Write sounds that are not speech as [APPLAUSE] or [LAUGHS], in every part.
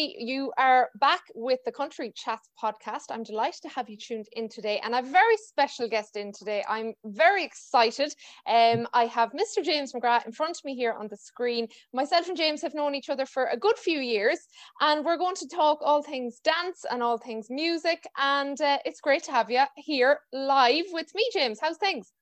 You are back with the Country Chats podcast. I'm delighted to have you tuned in today, and a very special guest in today. I'm very excited. Um, I have Mr. James McGrath in front of me here on the screen. Myself and James have known each other for a good few years, and we're going to talk all things dance and all things music. And uh, it's great to have you here live with me, James. How's things?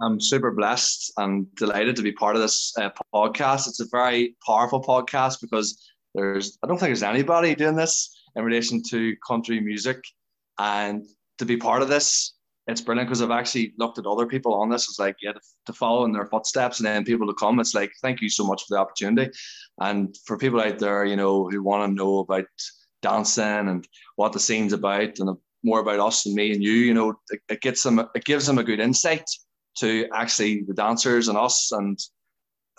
I'm super blessed and delighted to be part of this uh, podcast. It's a very powerful podcast because there's I don't think there's anybody doing this in relation to country music, and to be part of this, it's brilliant because I've actually looked at other people on this. It's like yeah, to, follow in their footsteps and then people to come. It's like thank you so much for the opportunity, and for people out there, you know, who want to know about dancing and what the scene's about and more about us and me and you, you know, it, it gets them, it gives them a good insight to actually the dancers and us and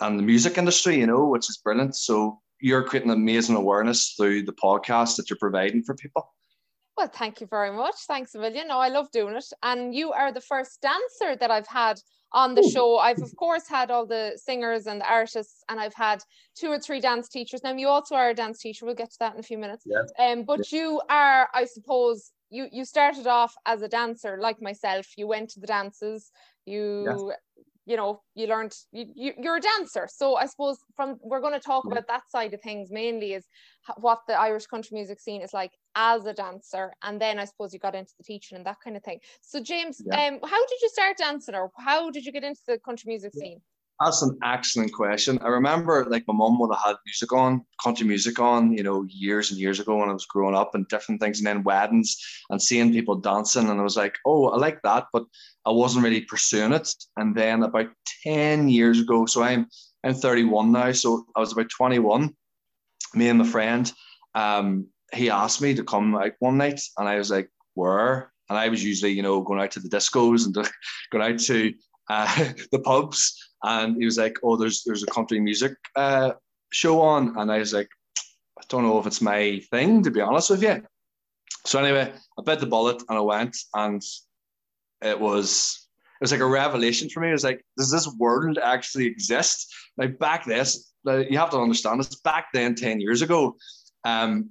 and the music industry, you know, which is brilliant. So you're creating amazing awareness through the podcast that you're providing for people. Well, thank you very much. Thanks a million. No, I love doing it. And you are the first dancer that I've had on the Ooh. show. I've of course had all the singers and the artists, and I've had two or three dance teachers. Now you also are a dance teacher. We'll get to that in a few minutes. Yeah. Um, but yeah. you are, I suppose, you you started off as a dancer like myself. You went to the dances. You you know you learned you, you, are a dancer so i suppose from we're going to talk yeah. about that side of things mainly is what the irish country music scene is like as a dancer and then i suppose you got into the teaching and that kind of thing so james yeah. um how did you start dancing or how did you get into the country music yeah. scene that's an excellent question. I remember like my mum would have had music on, country music on, you know, years and years ago when I was growing up and different things, and then weddings and seeing people dancing. And I was like, oh, I like that, but I wasn't really pursuing it. And then about 10 years ago, so I'm I'm 31 now, so I was about 21. Me and my friend, um, he asked me to come out one night, and I was like, where? And I was usually, you know, going out to the discos and [LAUGHS] going out to uh, [LAUGHS] the pubs and he was like, "Oh, there's there's a country music uh, show on," and I was like, "I don't know if it's my thing, to be honest with you." So anyway, I bit the bullet and I went, and it was it was like a revelation for me. It was like, does this world actually exist? Like back this, you have to understand this. Back then, ten years ago, um,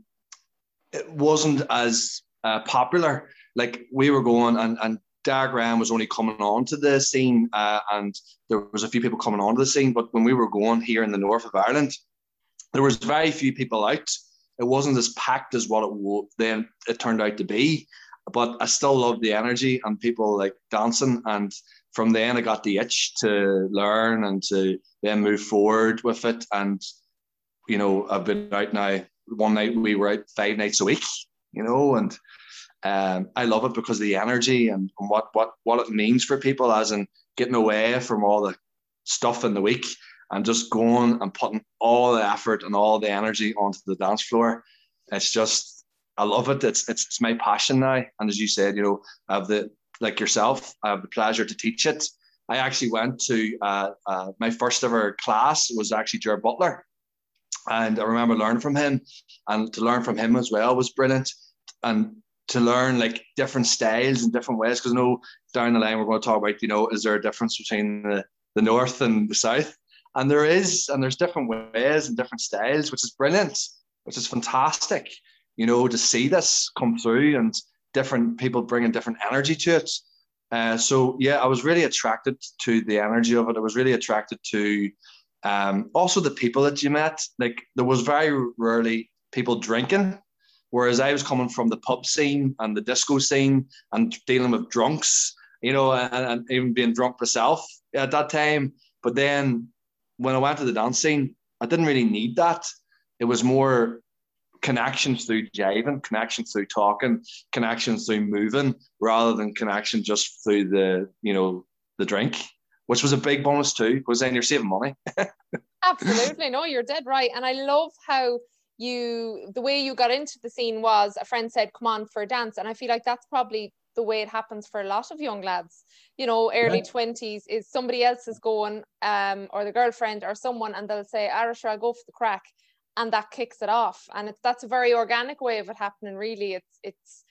it wasn't as uh, popular. Like we were going and and Derek Ryan was only coming onto the scene, uh, and there was a few people coming onto the scene. But when we were going here in the north of Ireland, there was very few people out. It wasn't as packed as what it would then it turned out to be. But I still loved the energy and people like dancing. And from then, I got the itch to learn and to then move forward with it. And you know, I've been out now. One night we were out five nights a week. You know, and um, I love it because of the energy and, and what what what it means for people, as in getting away from all the stuff in the week and just going and putting all the effort and all the energy onto the dance floor. It's just I love it. It's it's, it's my passion now. And as you said, you know, I have the like yourself, I have the pleasure to teach it. I actually went to uh, uh, my first ever class was actually Jared Butler, and I remember learning from him, and to learn from him as well was brilliant. And to learn like different styles and different ways. Because know down the line we're going to talk about, you know, is there a difference between the, the north and the south? And there is, and there's different ways and different styles, which is brilliant, which is fantastic, you know, to see this come through and different people bringing different energy to it. Uh, so yeah, I was really attracted to the energy of it. I was really attracted to um, also the people that you met. Like there was very rarely people drinking Whereas I was coming from the pub scene and the disco scene and dealing with drunks, you know, and, and even being drunk myself at that time. But then when I went to the dance scene, I didn't really need that. It was more connections through jiving, connections through talking, connections through moving, rather than connection just through the, you know, the drink, which was a big bonus too, because then you're saving money. [LAUGHS] Absolutely. No, you're dead right. And I love how you the way you got into the scene was a friend said come on for a dance. And i feel like that's probably the way it happens for a lot of young lads. You know early 20s is somebody else is going um or the girlfriend or someone and they'll say Irish i'll go for the crack? And that kicks it off. And it's that's a very organic way of it happening really. It's it's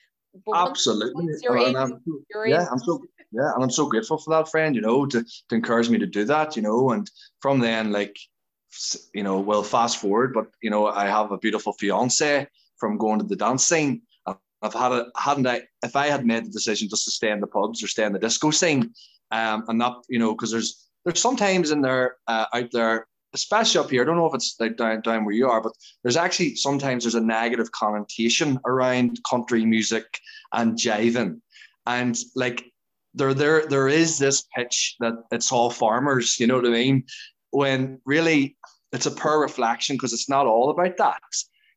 absolutely. once you're and, able, you're yeah i'm so yeah and i'm so grateful for that friend you know to, to encourage me to do that you know and from then like you know, well, fast forward, but you know, I have a beautiful fiance from going to the dance scene. I've had a hadn't I if I had made the decision just to stay in the pubs or stay in the disco scene, um, and not you know because there's there's sometimes in there uh, out there, especially up here. I don't know if it's like down down where you are, but there's actually sometimes there's a negative connotation around country music and jiving, and like there there there is this pitch that it's all farmers. You know what I mean? When really it's a poor reflection because it's not all about that.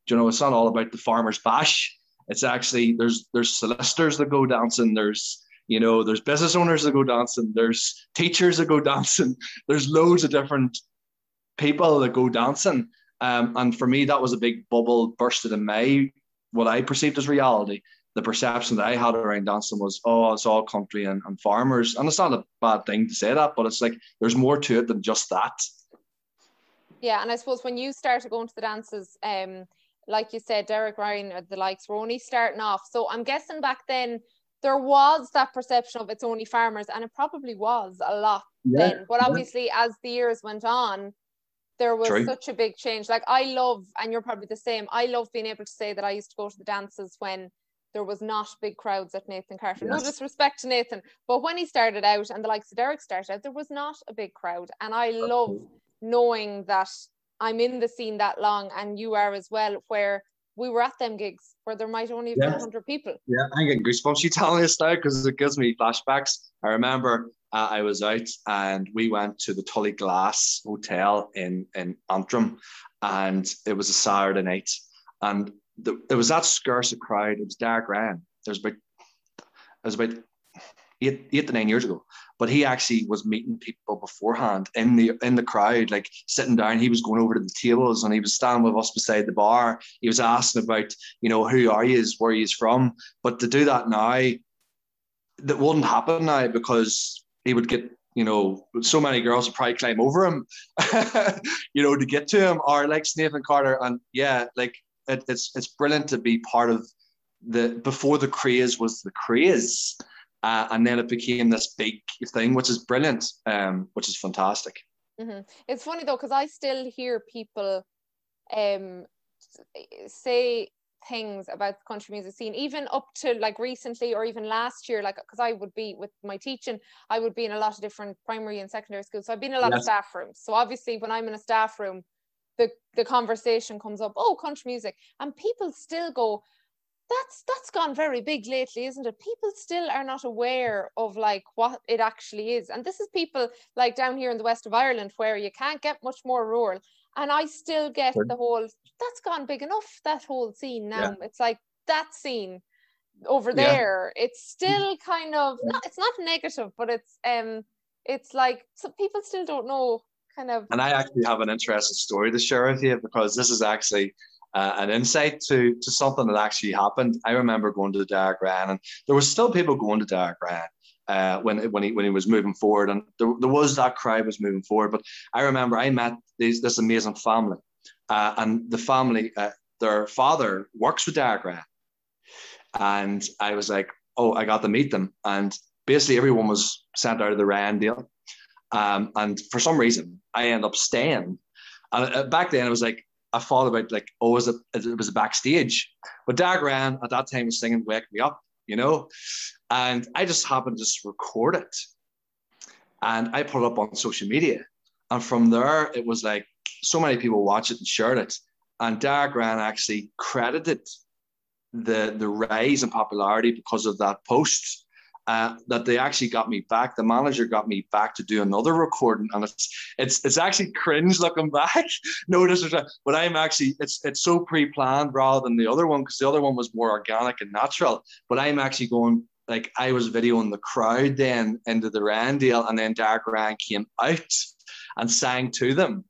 You know, it's not all about the farmers bash it's actually there's there's solicitors that go dancing. There's you know there's business owners that go dancing. There's teachers that go [LAUGHS] dancing. There's loads of different people that go dancing. Um, and for me, that was a big bubble bursted in my what I perceived as reality. The perception that I had around dancing was, oh, it's all country and, and farmers. And it's not a bad thing to say that, but it's like there's more to it than just that. Yeah, and I suppose when you started going to the dances, um, like you said, Derek Ryan or the likes were only starting off. So I'm guessing back then there was that perception of it's only farmers, and it probably was a lot yeah, then. But obviously, yeah. as the years went on, there was True. such a big change. Like I love, and you're probably the same. I love being able to say that I used to go to the dances when there was not big crowds at Nathan Carter. Yes. No disrespect to Nathan, but when he started out and the likes of Derek started out, there was not a big crowd, and I love knowing that I'm in the scene that long and you are as well, where we were at them gigs where there might only have yeah. been 100 people. Yeah, I'm getting goosebumps you telling this now because it gives me flashbacks. I remember uh, I was out and we went to the Tullyglass Hotel in, in Antrim and it was a Saturday night. And the, it was that scarce a crowd. It was Derek Ryan. There's about, it was about eight, eight to nine years ago. But he actually was meeting people beforehand in the in the crowd, like sitting down. He was going over to the tables and he was standing with us beside the bar. He was asking about, you know, who are you, where he's from. But to do that now, that wouldn't happen now because he would get you know, so many girls would probably climb over him, [LAUGHS] you know, to get to him, or like Nathan Carter. And yeah, like it, it's it's brilliant to be part of the before the craze was the craze. Uh, and then it became this big thing, which is brilliant, um, which is fantastic. Mm-hmm. It's funny though, because I still hear people um, say things about the country music scene, even up to like recently or even last year, like because I would be with my teaching, I would be in a lot of different primary and secondary schools. So I've been in a lot yes. of staff rooms. So obviously, when I'm in a staff room, the the conversation comes up, oh, country music, and people still go, that's that's gone very big lately isn't it? People still are not aware of like what it actually is. And this is people like down here in the west of ireland where you can't get much more rural. And i still get the whole that's gone big enough that whole scene now. Yeah. it's like that scene over there. Yeah. it's still kind of not, it's not negative but it's um it's like so people still don't know kind of and i actually have an interesting story to share with you because this is actually uh, an insight to to something that actually happened. I remember going to Derek Ryan, and there was still people going to Derek. Uh, when when he when he was moving forward, and there, there was that crowd was moving forward. But I remember I met these, this amazing family, uh, and the family, uh, their father works with Derek and I was like, oh, I got to meet them, and basically everyone was sent out of the Ryan deal, um, and for some reason I ended up staying. And uh, back then it was like I thought about like, oh, was it, it was a backstage. But Derek Ryan at that time was singing Wake Me Up, you know? And I just happened to just record it. And I put it up on social media. And from there, it was like so many people watched it and shared it. And Derek Ryan actually credited the the rise in popularity because of that post uh, that they actually got me back. The manager got me back to do another recording, and it's it's it's actually [LAUGHS] cringe looking back. no disrespect, but I'm actually it's it's so pre-planned rather than the other one because the other one was more organic and natural. But I'm actually going like I was videoing the crowd then into the Randale, and then Derek Ryan came out and sang to them.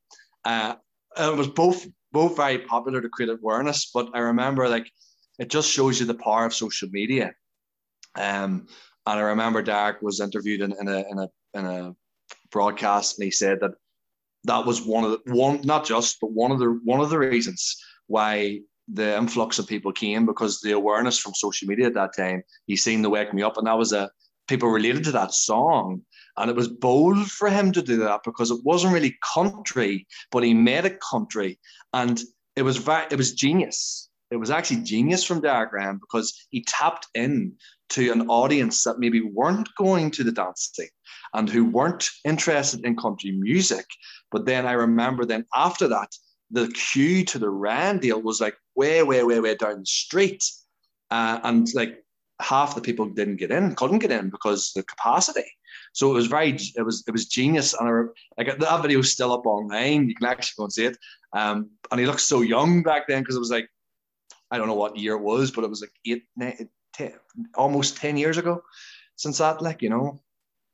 Uh, it was both both very popular to create awareness, but I remember like it just shows you the power of social media. Um, and I remember Derek was interviewed in, in a in a in a broadcast, and he said that that was one of the one not just but one of the one of the reasons why the influx of people came because the awareness from social media at that time he seen the wake me up and that was a people related to that song And it was bold for him to do that because it wasn't really country, but he made it country. And it was very, it was genius. It was actually genius from Derek Ryan because he tapped in to an audience that maybe weren't going to the dancing and who weren't interested in country music. But then I remember then after that, the queue to the Rand deal was like way, way, way, way down the street. Uh, and like half the people didn't get in, couldn't get in because the capacity. So it was very, it was, it was genius. And I, like that video still up online. You can actually go and see it. Um, and he looked so young back then because it was like, I don't know what year it was, but it was like eight, nine, ten, almost 10 years ago since that, like, you know.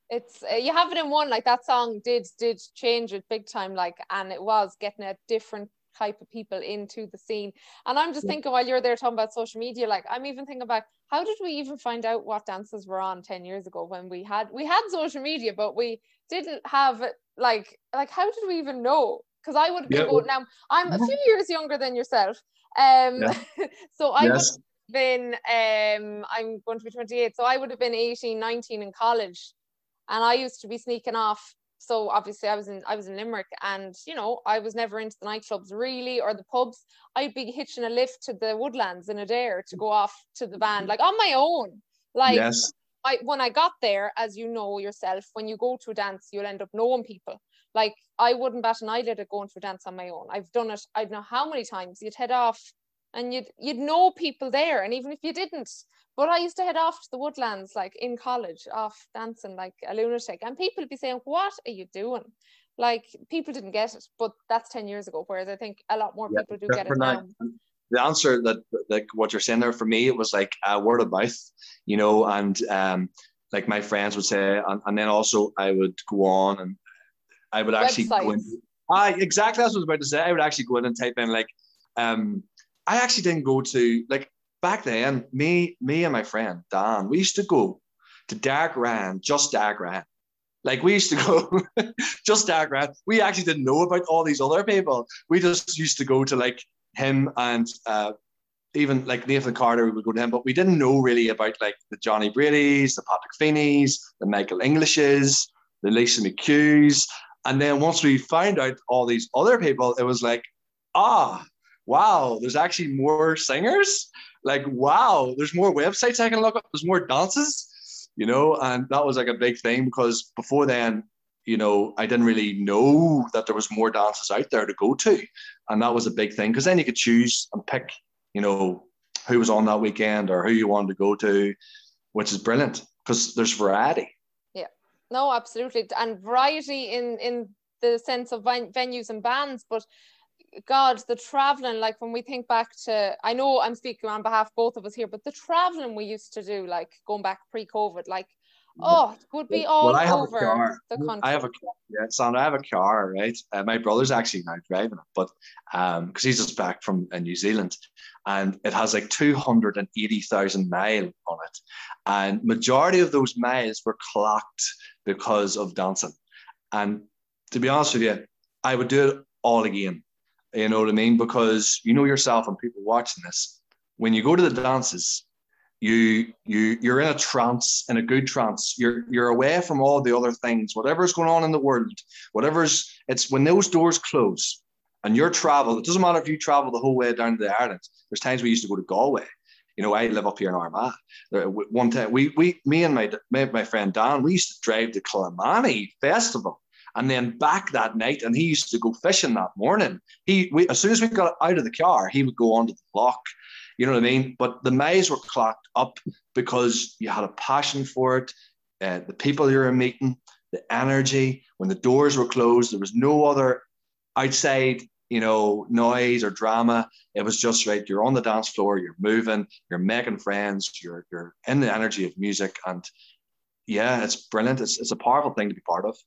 It's uh, you have it in one like that song did did change it big time like and it was getting a different type of people into the scene. And I'm just yeah. thinking while you're there talking about social media, like I'm even thinking about how did we even find out what dances were on 10 years ago when we had we had social media, but we didn't have like like how did we even know? Because I would have been yeah, going now. I'm a few years younger than yourself. Um yeah. [LAUGHS] so I yes. would have been um I'm going to be 28, so I would have been 18, 19 in college. And I used to be sneaking off so obviously I was in I was in Limerick and you know I was never into the nightclubs really or the pubs I'd be hitching a lift to the woodlands in Adare to go off to the band like on my own like yes. I when I got there as you know yourself when you go to a dance you'll end up knowing people like I wouldn't bat an eyelid at going to a dance on my own I've done it I don't know how many times you'd head off and you'd you'd know people there and even if you didn't but I used to head off to the woodlands like in college, off dancing like a lunatic, and people would be saying, "What are you doing?" Like people didn't get it, but that's ten years ago. Whereas I think a lot more yeah, people do get it now. The answer that like what you're saying there for me, it was like a word of mouth, you know, and um, like my friends would say, and, and then also I would go on and I would actually Websites. go in. I exactly that's what I was about to say. I would actually go in and type in like, um, I actually didn't go to like back then, me, me and my friend Dan, we used to go to Derek Ryan, just Derek Ryan. Like we used to go [LAUGHS] just Derek Ryan. We actually didn't know about all these other people. We just used to go to like him and uh, even like Nathan Carter, we would go to him, but we didn't know really about like the Johnny Brady's, the Patrick Feeney's, the Michael Englishes, the Lisa McHugh's. And then once we found out all these other people, it was like, ah, wow, there's actually more singers like, wow, there's more websites I can look up, there's more dances, you know, and that was like a big thing because before then, you know, I didn't really know that there was more dances out there to go to. And that was a big thing because then you could choose and pick, you know, who was on that weekend or who you wanted to go to, which is brilliant because there's variety. No, absolutely. And variety in, in the sense of venues and bands, but God, the traveling, like when we think back to, I know I'm speaking on behalf of both of us here, but the traveling we used to do, like going back pre-COVID, like, oh, it would be all well, over the country. I have a car, yeah, Sandra, I have a car, right? Uh, my brother's actually now driving it, but um, because he's just back from uh, New Zealand, and it has like 280,000 mile on it, and majority of those miles were clocked because of dancing, and to be honest with you, I would do it all again you know what I mean? Because you know yourself and people watching this, when you go to the dances, you you you're in a trance, in a good trance. You're you're away from all the other things, whatever's going on in the world, whatever's it's when those doors close and your travel, it doesn't matter if you travel the whole way down to the Ireland. There's times we used to go to Galway. You know, I live up here in Armagh. One time, we, we, me and my, my, my friend Dan, we used to drive to Kilmany Festival and then back that night. And he used to go fishing that morning. He, we, as soon as we got out of the car, he would go onto the block. You know what I mean? But the miles were clocked up because you had a passion for it. Uh, the people you were meeting, the energy. When the doors were closed, there was no other outside, you know, noise or drama. It was just right. You're on the dance floor. You're moving. You're making friends. You're you're in the energy of music, and yeah, it's brilliant. It's it's a powerful thing to be part of.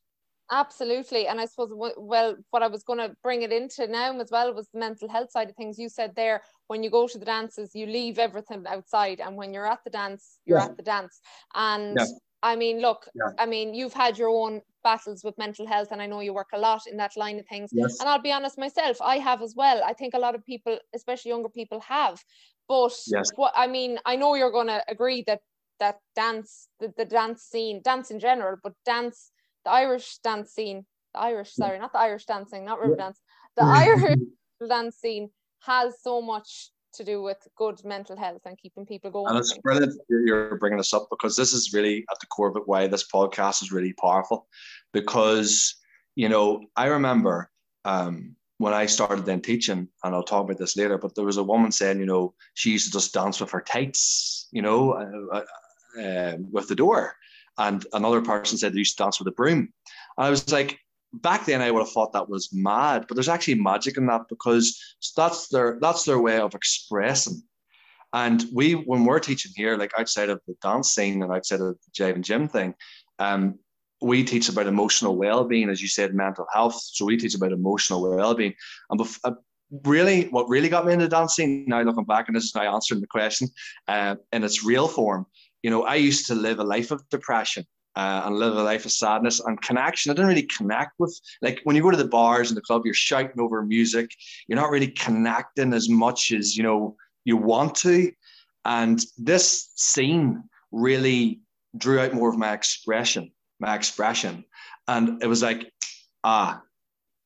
Absolutely. And I suppose, well, what I was going to bring it into now as well was the mental health side of things. You said there, when you go to the dances, you leave everything outside. And when you're at the dance, you're yeah. at the dance. And yeah. I mean, look, yeah. I mean, you've had your own battles with mental health, and I know you work a lot in that line of things. Yes. And I'll be honest myself, I have as well. I think a lot of people, especially younger people, have. But yes. what I mean, I know you're going to agree that that dance, the, the dance scene, dance in general, but dance the Irish dance scene, the Irish, sorry, not the Irish dancing, not river yeah. dance, the Irish dance scene has so much to do with good mental health and keeping people going. And it's brilliant you're bringing this up because this is really at the core of it why this podcast is really powerful. Because, you know, I remember um, when I started then teaching, and I'll talk about this later, but there was a woman saying, you know, she used to just dance with her tights, you know, uh, uh, uh with the door. And another person said they used to dance with a broom. And I was like, back then I would have thought that was mad, but there's actually magic in that because that's their that's their way of expressing. And we, when we're teaching here, like outside of the dance scene and outside of the jive and gym thing, um, we teach about emotional well-being, as you said, mental health. So we teach about emotional well-being. And bef- uh, really, what really got me into dancing, now looking back, and this is now answering the question uh, in its real form. You know, I used to live a life of depression uh, and live a life of sadness and connection. I didn't really connect with, like, when you go to the bars and the club, you're shouting over music. You're not really connecting as much as, you know, you want to. And this scene really drew out more of my expression, my expression. And it was like, ah,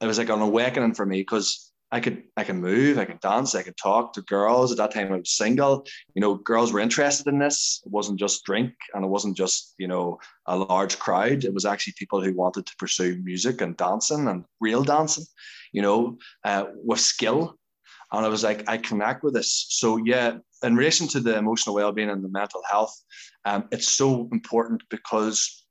it was like an awakening for me because I could I can move, I could dance, I could talk to girls. At that time, I was single. You know, girls were interested in this. It wasn't just drink, and it wasn't just you know a large crowd. It was actually people who wanted to pursue music and dancing and real dancing. You know, uh, with skill. And I was like, I connect with this. So yeah, in relation to the emotional well-being and the mental health, um, it's so important because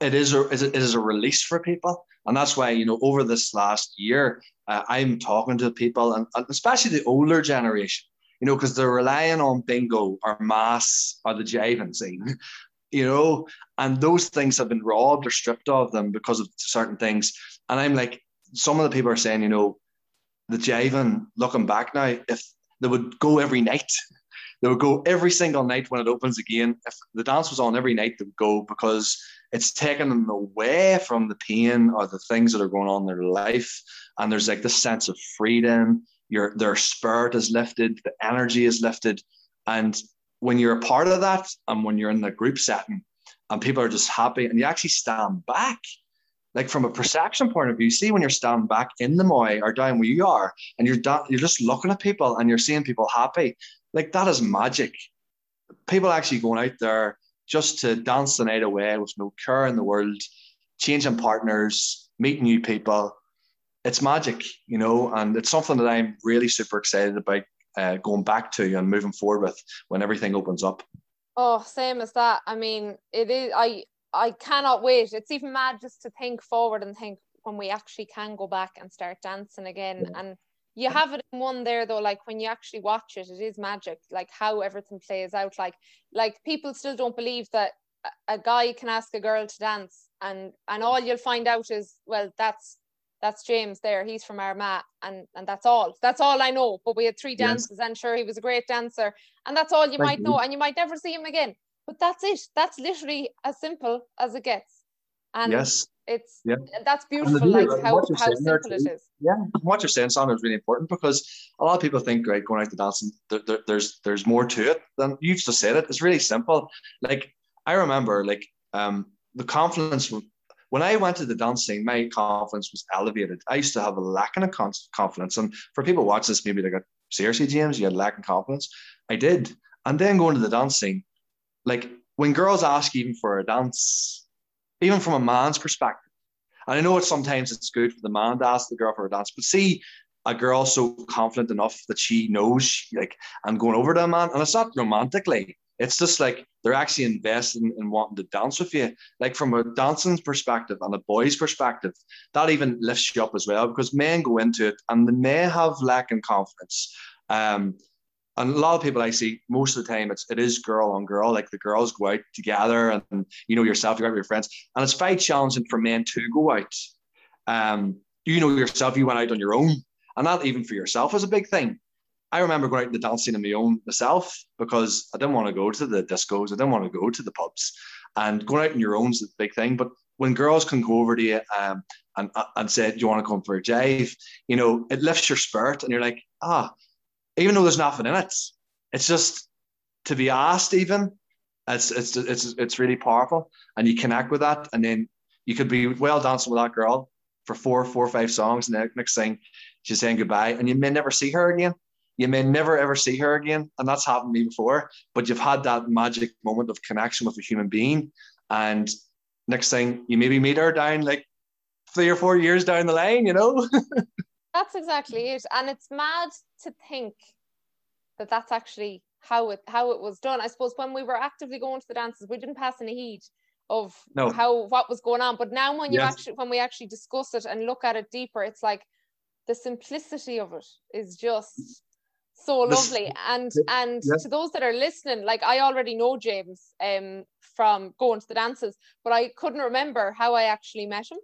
it is a it is a release for people and that's why, you know, over this last year, uh, I'm talking to people, and, and especially the older generation, you know, because they're relying on bingo or mass or the jiving scene, [LAUGHS] you know, and those things have been robbed or stripped of them because of certain things. And I'm like, some of the people are saying, you know, the jiving, looking back now, if they would go every night, [LAUGHS] they would go every single night when it opens again. If the dance was on every night, they would go because it's taken them away from the pain or the things that are going on in their life. And there's like this sense of freedom. Your their spirit is lifted, the energy is lifted. And when you're a part of that, and when you're in the group setting, and people are just happy, and you actually stand back, like from a perception point of view, see when you're standing back in the moy or down where you are, and you're you're just looking at people and you're seeing people happy, like that is magic. People actually going out there just to dance the night away with no care in the world, changing partners, meeting new people. It's magic, you know, and it's something that I'm really super excited about uh, going back to and moving forward with when everything opens up. Oh, same as that. I mean, it is. I I cannot wait. It's even mad just to think forward and think when we actually can go back and start dancing again. Yeah. And you have it in one there though like when you actually watch it it is magic like how everything plays out. Like like people still don't believe that a guy can ask a girl to dance and and all you'll find out is well that's that's James there. He's from Armagh and and that's all. That's all I know. But we had three dances yes. and sure he was a great dancer and that's all you Thank might you. know and you might never see him again. But that's it. That's literally as simple as it gets. And yes it's yeah. that's beautiful like how, how simple it is. yeah what you're saying Sandra is really important because a lot of people think right going out to dancing there, there, there's there's more to it than you've just said it it's really simple. Like I remember like um the confidence when I went to the dancing my confidence was elevated. I used to have a lacking of confidence and for people watch this maybe they got seriously James you had lacking confidence. I did. And then going to the dancing like when girls ask even for a dance even from a man's perspective. And I know it's sometimes it's good for the man to ask the girl for a dance, but see a girl so confident enough that she knows, like, I'm going over to a man, and it's not romantically. It's just like they're actually invested in, in, wanting to dance with you. Like from a dancing perspective and a boy's perspective, that even lifts you up as well because men go into it and they may have lack in confidence. Um, and a lot of people I see most of the time it's it is girl on girl. Like the girls go out together, and you know yourself, you go out with your friends, and it's very challenging for men to go out. Um, you know yourself, you went out on your own, and that even for yourself is a big thing. I remember going out the dancing on my own myself because I didn't want to go to the discos, I didn't want to go to the pubs, and going out on your own is a big thing. But when girls can go over to you um, and and say, "Do you want to come for a jive?" You know, it lifts your spirit, and you're like, ah even though there's nothing in it. It's just to be asked, even It's it's it's it's really powerful, and you connect with that, and then you could be well dancing with that girl for four, four or five songs, and the next thing she's saying goodbye, and you may never see her again. You may never ever see her again, and that's happened to me before. But you've had that magic moment of connection with a human being, and next thing you maybe meet her down like three or four years down the line, you know. [LAUGHS] that's exactly it, and it's mad to think that that's actually how it how it was done. I suppose when we were actively going to the dances, we didn't pass any heed of no. how what was going on. But now when you yes. actually when we actually discuss it and look at it deeper, it's like the simplicity of it is just so lovely. And and yes. to those that are listening, like I already know James um from going to the dances, but I couldn't remember how I actually met him.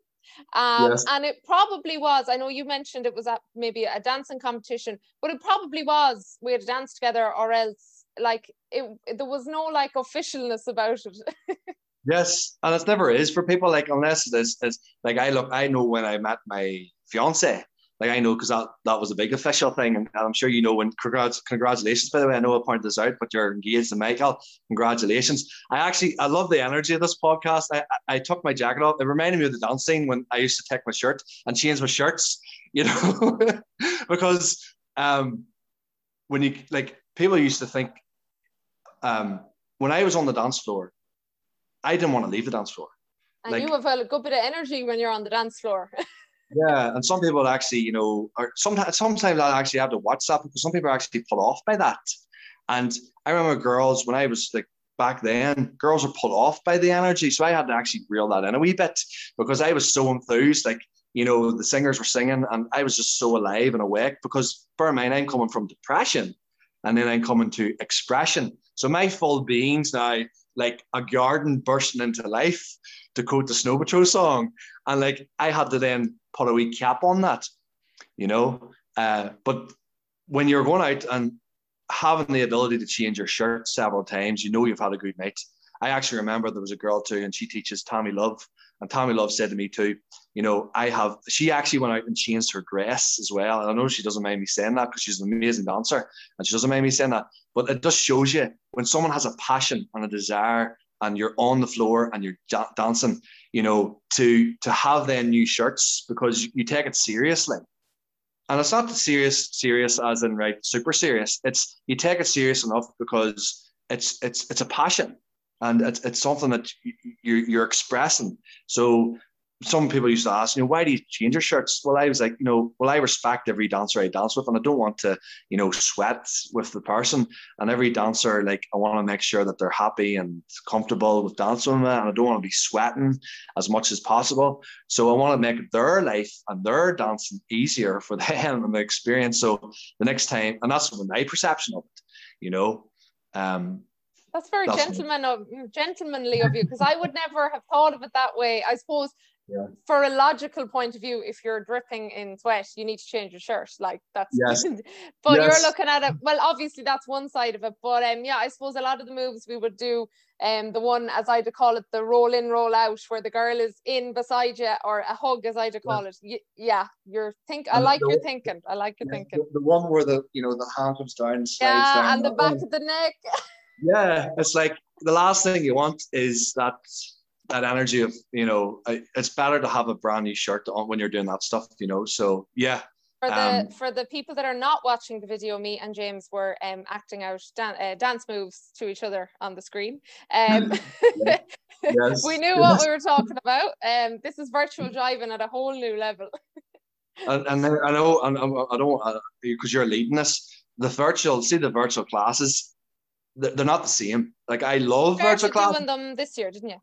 Um, yes. And it probably was, I know you mentioned it was at maybe a dancing competition, but it probably was, we had danced together or else like it, there was no like officialness about it. [LAUGHS] yes. And it never is for people like, unless it is, it's like I look, I know when I met my fiance, like I know because that, that was a big official thing, and I'm sure you know when congrats, congratulations. By the way, I know I pointed this out, but you're engaged to Michael. Congratulations! I actually I love the energy of this podcast. I, I took my jacket off. It reminded me of the dancing when I used to take my shirt and change my shirts. [LAUGHS] You know, because um, when you like people used to think um, when I was on the dance floor, I didn't want to leave the dance floor. And like, you have a good bit of energy when you're on the dance floor. [LAUGHS] Yeah, and some people actually, you know, or sometimes sometimes I actually have to WhatsApp because some people are actually put off by that. And I remember girls when I was like back then, girls are put off by the energy, so I had to actually reel that in a wee bit because I was so enthused. Like you know, the singers were singing, and I was just so alive and awake because, in mind, I'm coming from depression, and then I'm coming to expression. So my full being's now like a garden bursting into life, to quote the Snow Patrol song. And like I had to then put a wee cap on that, you know. Uh, but when you're going out and having the ability to change your shirt several times, you know you've had a good night. I actually remember there was a girl too, and she teaches Tommy Love. And Tommy Love said to me too, you know, I have, she actually went out and changed her dress as well. And I know she doesn't mind me saying that because she's an amazing dancer and she doesn't mind me saying that. But it just shows you when someone has a passion and a desire and you're on the floor and you're da- dancing, you know, to to have then new shirts because you take it seriously. And it's not serious, serious as in right, super serious. It's you take it serious enough because it's it's it's a passion and it's, it's something that you're, you're expressing. So some people used to ask, you know, why do you change your shirts? Well, I was like, you know, well, I respect every dancer I dance with, and I don't want to, you know, sweat with the person. And every dancer, like, I want to make sure that they're happy and comfortable with dancing with and I don't want to be sweating as much as possible. So I want to make their life and their dancing easier for [LAUGHS] them and the experience. So the next time, and that's my perception of it, you know. Um, that's very that's gentleman of, gentlemanly of you because I would never have thought of it that way. I suppose yeah. for a logical point of view, if you're dripping in sweat, you need to change your shirt. Like that's yes. [LAUGHS] but yes. you're looking at it. Well, obviously that's one side of it. But um yeah, I suppose a lot of the moves we would do, um the one as I'd call it, the roll in, roll out, where the girl is in beside you, or a hug as I'd call yeah. it. yeah, you're think I like your thinking. I like your yeah, thinking. The, the, one where the you know the hand comes down and slides yeah, down. and the back of the neck. [LAUGHS] yeah, it's like the last thing you want is that that energy of you know it's better to have a brand new shirt on when you're doing that stuff you know so yeah for the um, for the people that are not watching the video me and james were um, acting out dan- uh, dance moves to each other on the screen. Um, [LAUGHS] [LAUGHS] yes. we knew what we were talking about. Um, this is virtual driving at a whole new level. [LAUGHS] And, and i know and i don't because uh, you're leading this the virtual see the virtual classes they're not the same. Like i love virtual classes doing them this year didn't you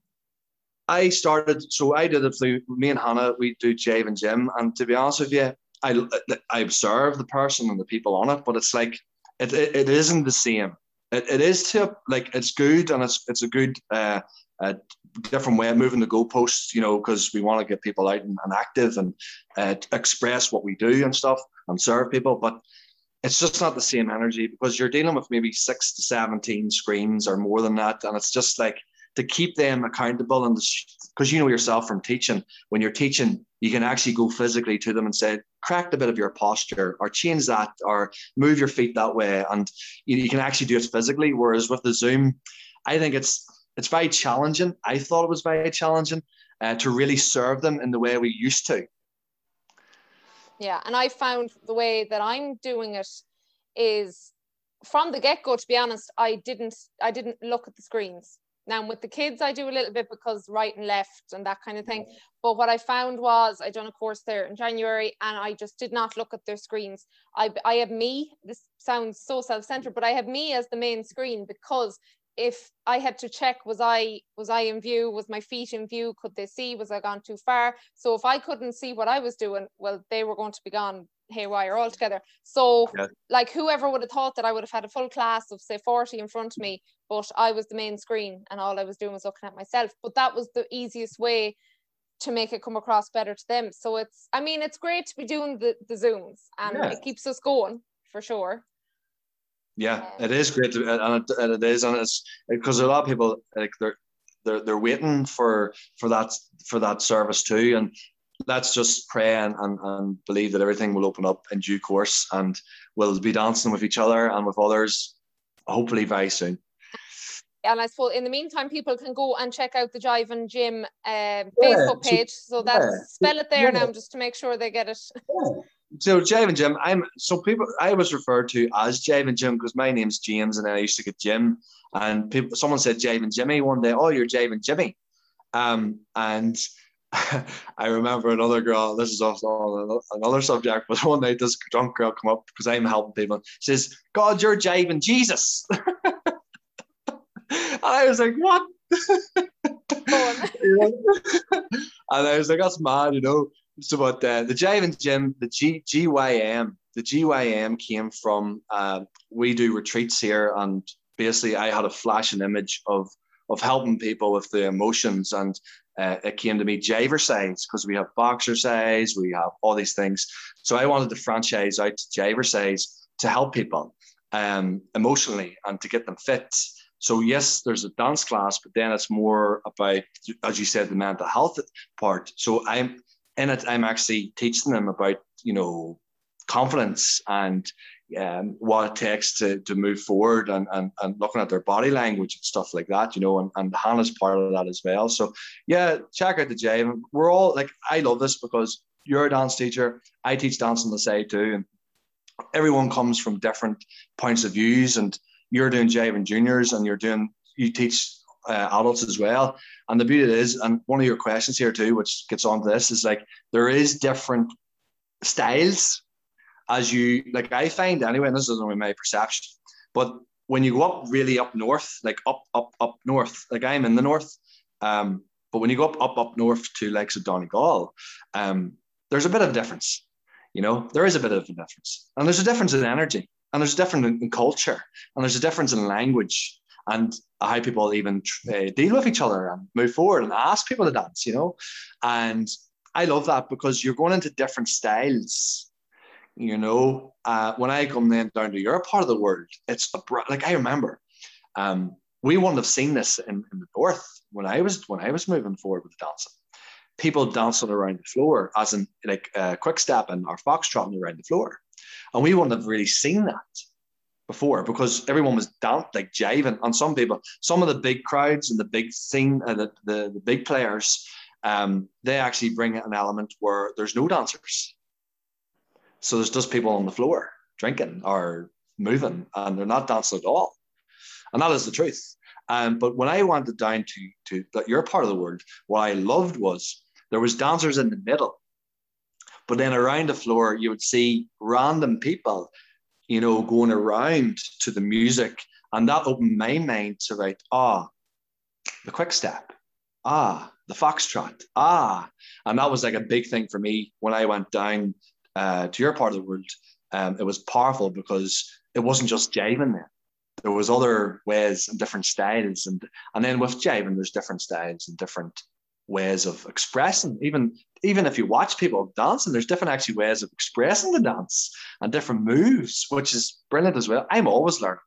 I started, so I did it through me and Hannah. We do Jive and Jim, and to be honest with you, I I observe the person and the people on it, but it's like it it, it isn't the same. It, it is to like it's good and it's it's a good uh, a different way of moving the goalposts, you know, because we want to get people out and, and active and uh, express what we do and stuff and serve people, but it's just not the same energy because you're dealing with maybe six to 17 screens or more than that. And it's just like to keep them accountable and because you know yourself from teaching when you're teaching you can actually go physically to them and say correct a bit of your posture or change that or move your feet that way and you, can actually do it physically whereas with the zoom I think it's it's very challenging. I thought it was very challenging uh, to really serve them in the way we used to. Yeah, and I found the way that I'm doing it is from the get go. To be honest, I didn't I didn't look at the screens. Now with the kids, I do a little bit because right and left and that kind of thing. But what I found was I done a course there in January, and I just did not look at their screens. I I have me. This sounds so self centered, but I have me as the main screen because if I had to check was I was I in view was my feet in view could they see was I gone too far so if I couldn't see what I was doing well they were going to be gone haywire altogether. So yeah. like whoever would have thought that I would have had a full class of say 40 in front of me but I was the main screen and all I was doing was looking at myself. But that was the easiest way to make it come across better to them. So it's I mean it's great to be doing the, the zooms and yeah. it keeps us going for sure. Yeah, um, it is great, to, and, it, and it is, and it's because a lot of people like they're they're they're waiting for for that for that service too, and let's just pray and, and, and believe that everything will open up in due course, and we'll be dancing with each other and with others, hopefully very soon. And I suppose in the meantime, people can go and check out the Jive and Jim uh, Facebook page. So that's yeah. spell it there yeah. now, just to make sure they get it. Yeah so Jive and Jim, I'm so people I was referred to as Jive and Jim because my name's James and I used to get Jim. And people someone said Jive and Jimmy one day, oh, you're Jive and Jimmy. Um, and [LAUGHS] I remember another girl, this is also another subject, but one night this drunk girl come up because I'm helping people, says, God, you're jiving Jesus. and [LAUGHS] I was like, what? [LAUGHS] and I was like, that's mad, you know. So, but uh, the Jive and Jim, the G, GYM, the GYM came from uh, we do retreats here, and basically I had a flashing image of of helping people with the emotions, and uh, it came to me Jivercise because we have Boxercise, we have all these things. So I wanted to franchise out Jivercise to help people um, emotionally and to get them fit. So yes, there's a dance class, but then it's more about, as you said, the mental health part. So I'm in it, I'm actually teaching them about, you know, confidence and um, what it takes to, to move forward and, and, and looking at their body language and stuff like that, you know, and, and Hannah's part of that as well. So yeah, check out the Jive. We're all like, I love this because you're a dance teacher. I teach dance on the side too. And everyone comes from different points of views and you're doing Jiving Juniors and you're doing, you teach uh, adults as well. And the beauty is, and one of your questions here too, which gets on to this, is like there is different styles as you like. I find anyway, and this is only my perception, but when you go up really up north, like up up up north, like I'm in the north, um, but when you go up up up north to like of Donegal, um, there's a bit of difference. You know, there is a bit of a difference, and there's a difference in energy, and there's a difference in, in culture, and there's a difference in language, and how people even uh, deal with each other and move forward and ask people to dance, you know. And I love that because you're going into different styles, you know. Uh, when I come then down to your part of the world, it's a, like I remember, um, we wouldn't have seen this in, in, the north when I was when I was moving forward with dancing. People dancing around the floor, as in like uh, quick step and or foxtrotting around the floor, and we wouldn't have really seen that before because everyone was down like jiving and some people some of the big crowds and the big scene uh, the, the, the big players um, they actually bring an element where there's no dancers so there's just people on the floor drinking or moving and they're not dancing at all. And that is the truth. Um, but when i went down to to that your part of the world what i loved was there was dancers in the middle. But then around the floor you would see random people you know, going around to the music. And that opened my mind to like, ah, the quick step, ah, the foxtrot, ah. And that was like a big thing for me when I went down uh, to your part of the world. Um, it was powerful because it wasn't just jiving there. There was other ways and different styles. And, and then with jiving, there's different styles and different ways of expressing. Even even if you watch people dancing, there's different actually ways of expressing the dance and different moves, which is brilliant as well. I'm always learning.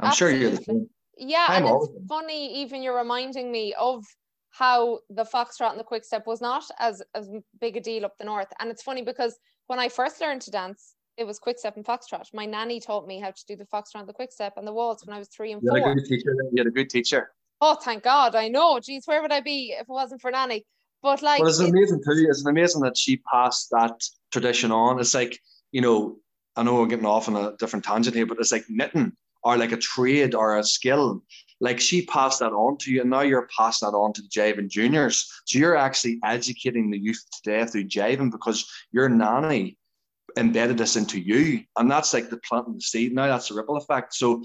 I'm Absolutely. sure you're the same. Yeah, I'm and it's funny. Even you're reminding me of how the foxtrot and the quick step was not as as big a deal up the north. And it's funny because when I first learned to dance, it was quick step and foxtrot. My nanny taught me how to do the foxtrot and the quick step and the waltz when I was three and You four. had a good teacher. You had a good teacher. Oh, thank God. I know. Geez, where would I be if it wasn't for nanny? But like, Well, it's it- amazing too. It's amazing that she passed that tradition on. It's like, you know, I know we're getting off on a different tangent here, but it's like knitting or like a trade or a skill. Like she passed that on to you, and now you're passing that on to the Jiving Juniors. So you're actually educating the youth today through Javen because your nanny embedded this into you. And that's like the planting the seed. Now that's the ripple effect. So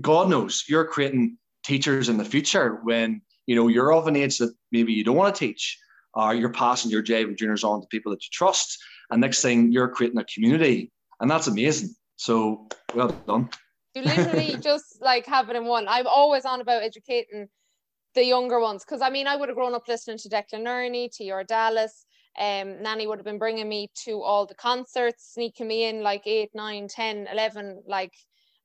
God knows you're creating teachers in the future when you know you're of an age that maybe you don't want to teach or you're passing your Jiving Juniors on to people that you trust. And next thing you're creating a community. And that's amazing. So well done. You literally [LAUGHS] just like have it in one. I'm always on about educating the younger ones because I mean I would have grown up listening to Declan Nerney, to your Dallas. Um, Nanny would have been bringing me to all the concerts, sneaking me in like 8, 9, 10, 11, like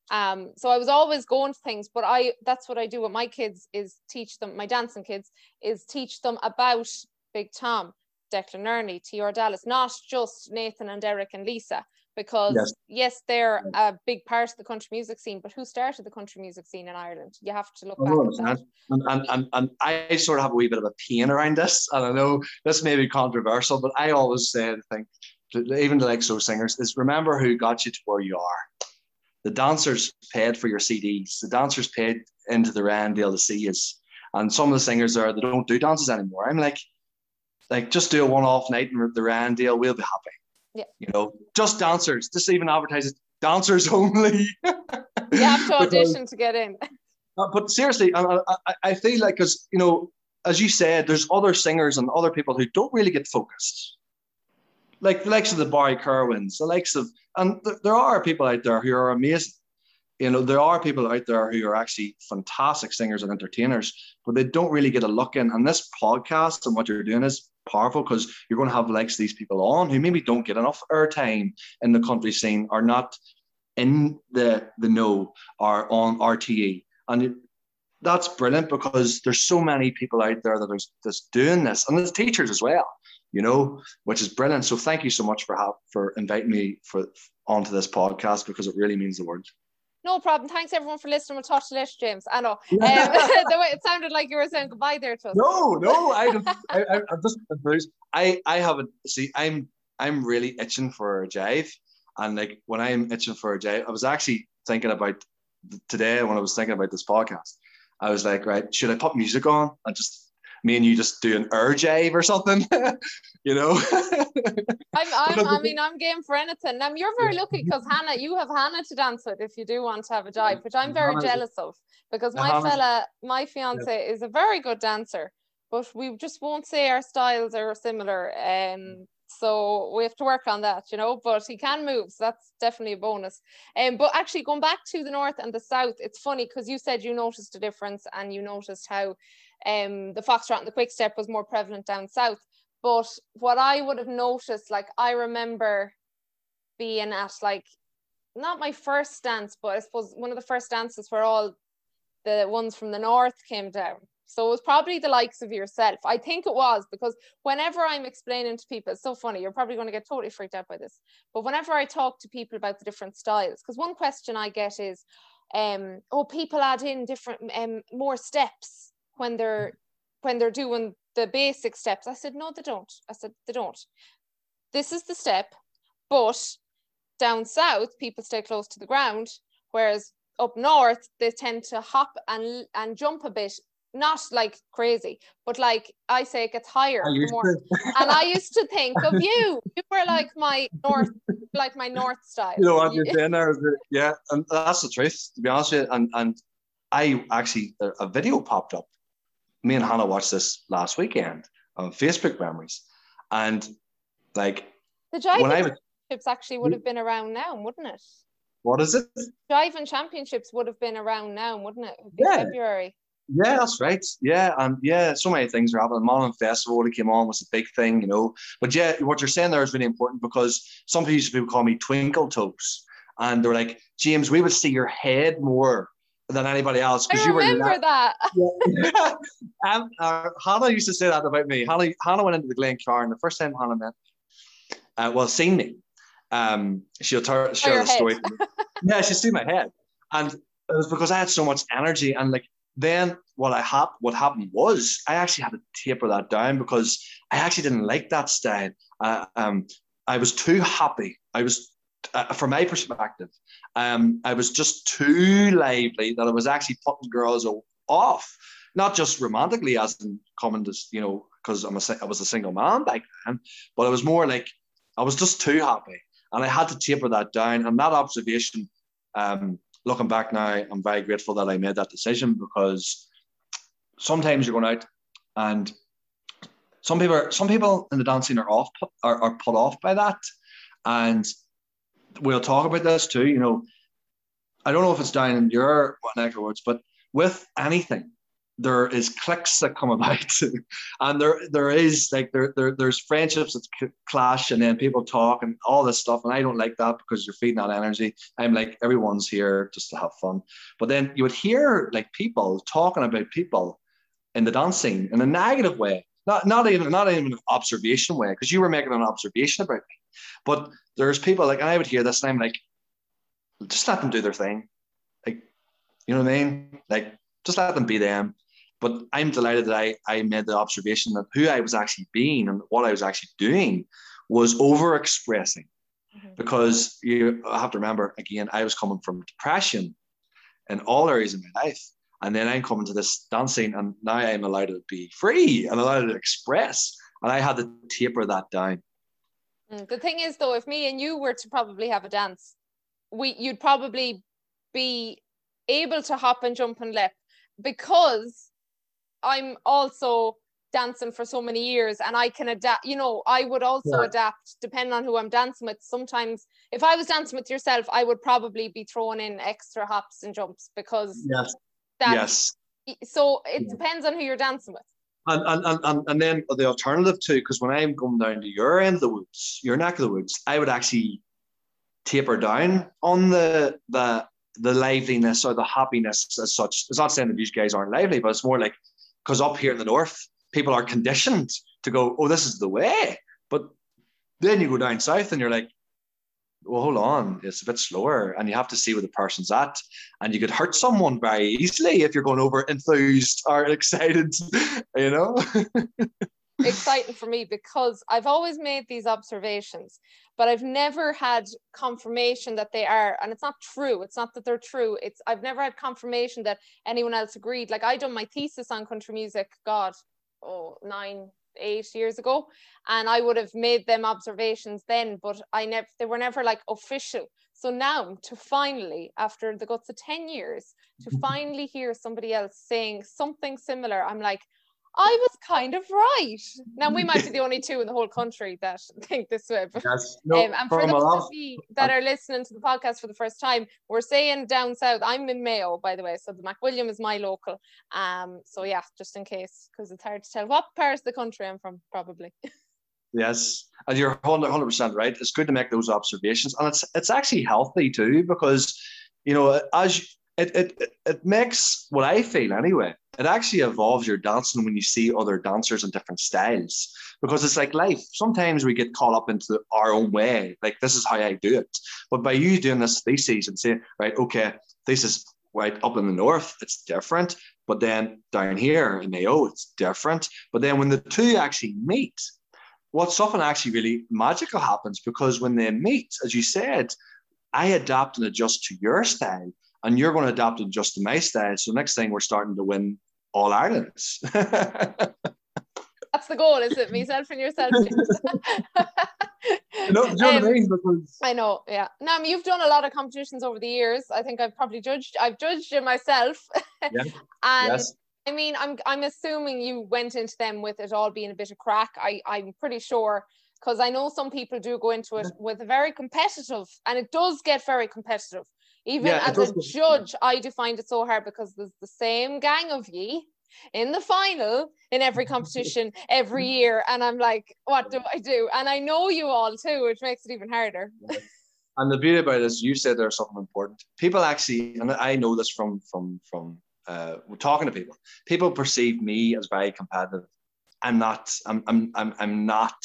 um so I was always going to things but I that's what I do with my kids is teach them my dancing kids is teach them about Big Tom, Declan Nerney, T.R. Dallas, not just Nathan and Derek and Lisa because Yes. yes, they're a big part of the country music scene, but who started the country music scene in Ireland? You have to look back at that. And, and, and, and I sort of have a wee bit of a pain around this. And I know this may be controversial, but I always say, the thing, to- even to like so singers, is remember who got you to where you are. The dancers paid for your CDs. The dancers paid into the Randale to see you. And some of the singers are they don't do dances anymore. I'm like, like just do a one-off night in the Randale, we'll be happy. Yeah. You know, just dancers. Just even advertise it, dancers [LAUGHS] only. You have to [LAUGHS] Because- audition to get in. uh, but seriously, I, I, I feel like because you know, as you said, there's other singers and other people who don't really get focused, like the likes of the Barry Kirwans, the likes of, and th- there are people out there who are amazing. You know, there are people out there who are actually fantastic singers and entertainers, but they don't really get a look in. And this podcast and what you're doing is powerful because you're going to have likes these people on who maybe don't get enough airtime in the country scene, are not in the the know, are on RTE, and it, that's brilliant because there's so many people out there that are just doing this, and there's teachers as well, you know, which is brilliant. So thank you so much for ha- for inviting me for onto this podcast because it really means the world. No problem. Thanks everyone for listening. We'll talk to you later, James. I know. Um, [LAUGHS] the way it sounded like you were saying goodbye there to us. No, no, I, don't- I, I I'm just confused. I, I haven't. See, I'm, I'm really itching for a jive, and like when I'm itching for a jive, I was actually thinking about today when I was thinking about this podcast. I was like, right, should I put music on and just me and you just do an air jive or something, [LAUGHS] you know? [LAUGHS] I'm, I'm, I mean, I'm game for anything. Um, you're very lucky because Hannah, you have Hannah to dance with if you do want to have a jive, which I'm very Hannah- jealous of because my Hannah- fella, my fiance, is a very good dancer, but we just won't say our styles are similar. Um, so we have to work on that, you know. But he can move, so that's definitely a bonus. Um, but actually, going back to the north and the south, it's funny because you said you noticed a difference and you noticed how um the foxtrot and the quick step was more prevalent down south. But what I would have noticed, like I remember being at like not my first dance, but I suppose one of the first dances where all the ones from the north came down. So it was probably the likes of yourself. I think it was because whenever I'm explaining to people, it's so funny, you're probably going to get totally freaked out by this. But whenever I talk to people about the different styles, because one question I get is, um, oh, people add in different um, more steps when they're when they're doing the basic steps. I said, no, they don't. I said, they don't. This is the step, but down south, people stay close to the ground, whereas up north, they tend to hop and and jump a bit, not like crazy, but like I say, it gets higher. I more- and I [LAUGHS] used to think of you. You were like my north, like my north style. you know what You- you're saying there is yeah and that's the truth to be honest with you and and i actually a a video popped up me and hannah watched this last weekend on facebook memories and like the jive when i was championships actually would have been around now, wouldn't it? what is it Jive championships would have been around now, wouldn't it? It Yeah. February. yeah that's right yeah and yeah so many things are happening Malin festival that came on was a big thing you know but yeah what you're saying there is really important because some people used to call me twinkle toes and they're like james we would see your head more than anybody else because you were remember that. [LAUGHS] [LAUGHS] um, uh, Hannah used to say that about me. Hannah, Hannah went into the Glencarn, and the first time Hannah met, uh, well, seen me, um, she'll tell share the story. yeah, she'll see my head, and it was because I had so much energy, and like then what I hap- what happened was I actually had to taper that down because I actually didn't like that style. Uh, um, I was too happy. I was, uh, from my perspective, um, I was just too lively that I was actually putting girls off, not just romantically, as in common to you know, because I'm a I was a single man back then, but it was more like I was just too happy, and I had to taper that down. And that observation, um, looking back now, I'm very grateful that I made that decision because sometimes you're going out and some people some people in the dancing are off are, are put off by that and we'll talk about this too you know. I don't know if it's down in your neck of words but with anything there is clicks that come about. [LAUGHS] And there there is like there, there there's friendships that clash and then people talk and all this stuff. And i don't like that because you're feeding that energy. I'm like everyone's here just to have fun. But then you would hear like people talking about people in the dancing in a negative way not not even not even an observation way because you were making an observation about me but there's people like and i would hear this and i'm like just let them do their thing like you know what i mean like just let them be them but I'm delighted that I, I made the observation that who I was actually being and what I was actually doing was over expressing. Mm-hmm. Because you have to remember, again, I was coming from depression in all areas of my life. And then I'm coming to this dancing, and now I'm allowed to be free and allowed to express. And I had to taper that down. Mm, the thing is, though, if me and you were to probably have a dance, we you'd probably be able to hop and jump and lip because I'm also dancing for so many years and I can adapt, you know, I would also yeah. adapt depending on who I'm dancing with. Sometimes if I was dancing with yourself, I would probably be throwing in extra hops and jumps because yes. Yes. So it depends on who you're dancing with. And, and, and, and then the alternative too, because when I'm going down to your end of the woods, your neck of the woods, I would actually taper down on the the the liveliness or the happiness as such. It's not saying that these guys aren't lively, but it's more like because up here in the north, people are conditioned to go, oh, this is the way. But then you go down south and you're like, well, hold on, it's a bit slower, and you have to see where the person's at, and you could hurt someone very easily if you're going over enthused or [LAUGHS] excited, you know. [LAUGHS] exciting for me because I've always made these observations, but I've never had confirmation that they are, and it's not true. It's not that they're true. It's I've never had confirmation that anyone else agreed. Like I done my thesis on country music, God, oh nine, eight years ago, and I would have made them observations then, but I never they were never like official. So now to finally, after the guts of 10 years, to mm-hmm. finally hear somebody else saying something similar, I'm like, I was kind of right. Now we might be the [LAUGHS] only two in the whole country that [LAUGHS] think this way. But, yes, no, um, and for those of you that are listening to the podcast for the first time, we're saying down south. I'm in Mayo, by the way, so the McWilliam is my local. Um, so yeah, just in case, because it's hard to tell what part of the country I'm from, probably. [LAUGHS] Yes, and you're 100 percent right. It's good to make those observations, and it's it's actually healthy too because you know as it, it, it makes what I feel anyway. It actually evolves your dancing when you see other dancers in different styles because it's like life. Sometimes we get caught up into our own way, like this is how I do it. But by you doing this thesis and saying, right, okay, this is right up in the north, it's different. But then down here in Mayo, it's different. But then when the two actually meet, what something actually really magical happens because when they meet, as you said, I adapt and adjust to your style and you're going to adapt and just to my style. So next thing we're starting to win all Ireland's. That's the goal, is it? Myself and yourself. [LAUGHS] no, do you know um, I mean? Because I know, yeah. Now, I mean, you've done a lot of competitions over the years. I think I've probably judged. I've judged it myself. [LAUGHS] Yeah. and yes. I mean, I'm I'm assuming you went into them with it all being a bit of crack. I I'm pretty sure because I know some people do go into it with a very competitive, and it does get very competitive. Even yeah, as a judge, I do find it so hard because there's the same gang of ye in the final in every competition every [LAUGHS] year. And I'm like, what do I do? And I know you all too, which makes it even harder. And the beauty about it is you said there's something important. People actually, and I know this from from from uh, talking to people, people perceive me as very competitive. I'm not, I'm I'm I'm, I'm not,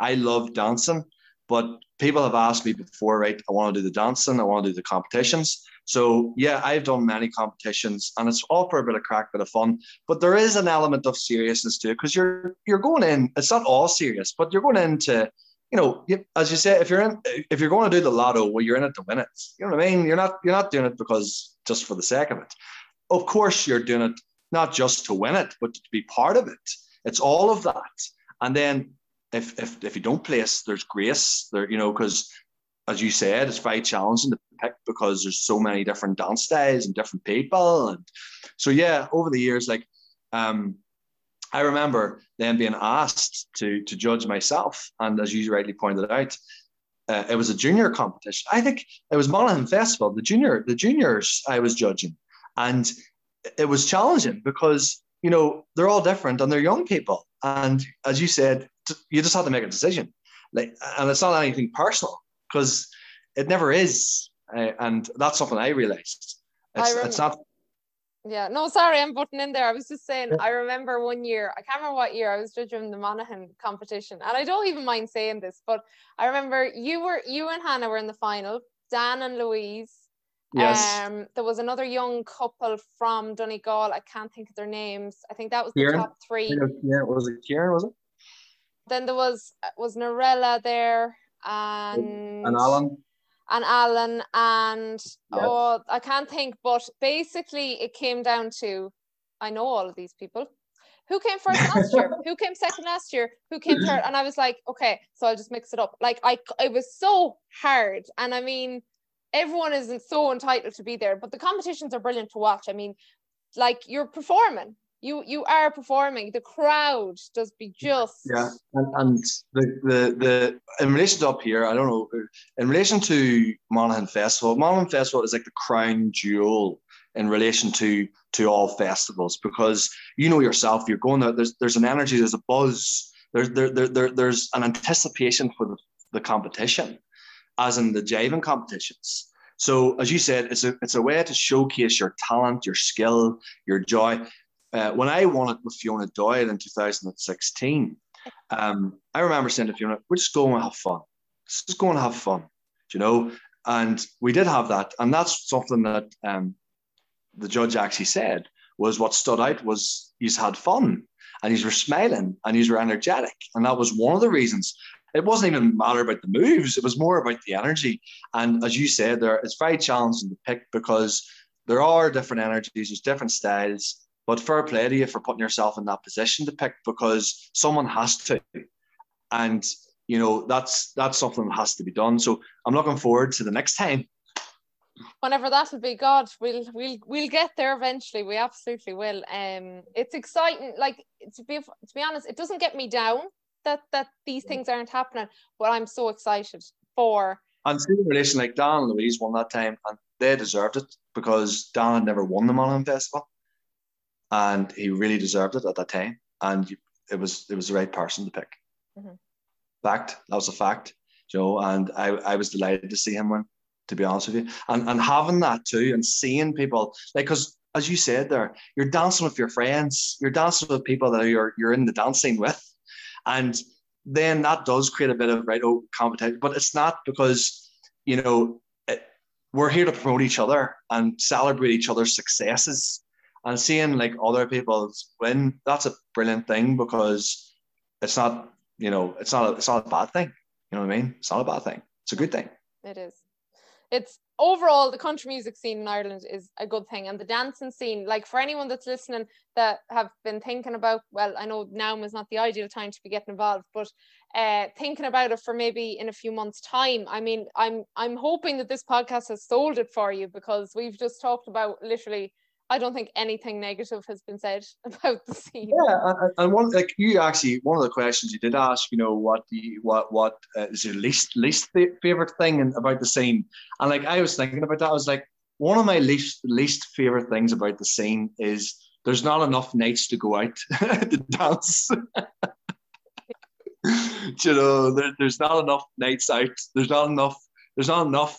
I love dancing But people have asked me before, right? I want to do the dancing, I want to do the competitions. So yeah, I've done many competitions, and it's all for a bit of crack, bit of fun. But there is an element of seriousness to it because you're you're going in. It's not all serious, but you're going into you know, as you say, if you're in, if you're going to do the lotto, well, you're in it to win it. You know what I mean? You're not, you're not doing it because just for the sake of it. Of course, you're doing it not just to win it, but to be part of it. It's all of that. And then if if if you don't place, there's grace there, you know, because as you said, it's very challenging to pick because there's so many different dance styles and different people. And so yeah, over the years, like um I remember then being asked to to judge myself, and as you rightly pointed out, uh, it was a junior competition. I think it was Monaghan Festival. The junior the juniors I was judging, and it was challenging because you know they're all different and they're young people, and as you said, you just have to make a decision. Like, and it's not anything personal because it never is, uh, and that's something I realized. It's, I it's not yeah, no, sorry, I'm butting in there. I was just saying, I remember one year, I can't remember what year, I was judging the Monaghan competition, and I don't even mind saying this, but I remember you were you and Hannah were in the final, Dan and Louise. Yes. Um, there was another young couple from Donegal. I can't think of their names. I think that was Kieran. the top three. Yeah, was it Kieran? Was it? Then there was was Narella there and and Alan and Alan and yep. oh I can't think, but basically it came down to I know all of these people. Who came first [LAUGHS] last year? Who came second last year? Who came third? And I was like, okay, so I'll just mix it up. Like I it was so hard. And I mean, everyone isn't so entitled to be there, but the competitions are brilliant to watch. I mean, like you're performing you you are performing. The crowd does be just yeah. and, and the, the the in relation to up here i don't know in relation to monaghan festival monaghan festival is like the crown jewel in relation to to all festivals because you know yourself you're going there there's there's an energy there's a buzz there's there, there, there there's an anticipation for the, the competition as in the jiving competitions. So as you said, it's a it's a way to showcase your talent, your skill, your joy uh, when I won it with Fiona Doyle in 2016, um, I remember saying to Fiona, we're just going to have fun. Just going to have fun, you know? And we did have that. And that's something that um, the judge actually said was what stood out was he's had fun and he's were smiling and he's were energetic. And that was one of the reasons. It wasn't even a matter about the moves, it was more about the energy. And as you said, there it's very challenging to pick because there are different energies, there's different styles but fair play to you for putting yourself in that position to pick because someone has to. And you know, that's that's something that has to be done. So I'm looking forward to the next time. Whenever that will be, God, we'll we'll we'll get there eventually. We absolutely will. Um, it's exciting. Like to be to be honest, it doesn't get me down that that these things aren't happening, but I'm so excited for. And see, in relation like Dan and Louise won that time, and they deserved it because Dan had never won the Monaghan Festival and he really deserved it at that time. And it was it was the right person to pick. Mm-hmm. Fact, that was a fact, Joe. And I, I was delighted to see him win. To be honest with you, and and having that too, and seeing people like because as you said there, you're dancing with your friends, you're dancing with people that you're you're in the dancing with, and then that does create a bit of right oh competition. But it's not because you know it, we're here to promote each other and celebrate each other's successes and seeing like other people win that's a brilliant thing because it's not you know it's not a, it's not a bad thing. You know what i mean? It's not a bad thing. It's a good thing. It is. It's overall the country music scene in ireland is a good thing and the dancing scene like for anyone that's listening that have been thinking about well i know now is not the ideal time to be getting involved but uh, thinking about it for maybe in a few months time i mean i'm i'm hoping that this podcast has sold it for you because we've just talked about literally I don't think anything negative has been said [LAUGHS] about the scene. Yeah, and one like you actually one of the questions you did ask, you know, what you what what uh, is your least least favorite thing about the scene? And like I was thinking about that, I was like, one of my least least favorite things about the scene is there's not enough nights to go out [LAUGHS] to dance. [LAUGHS] you know, there, there's not enough nights out. There's not enough. There's not enough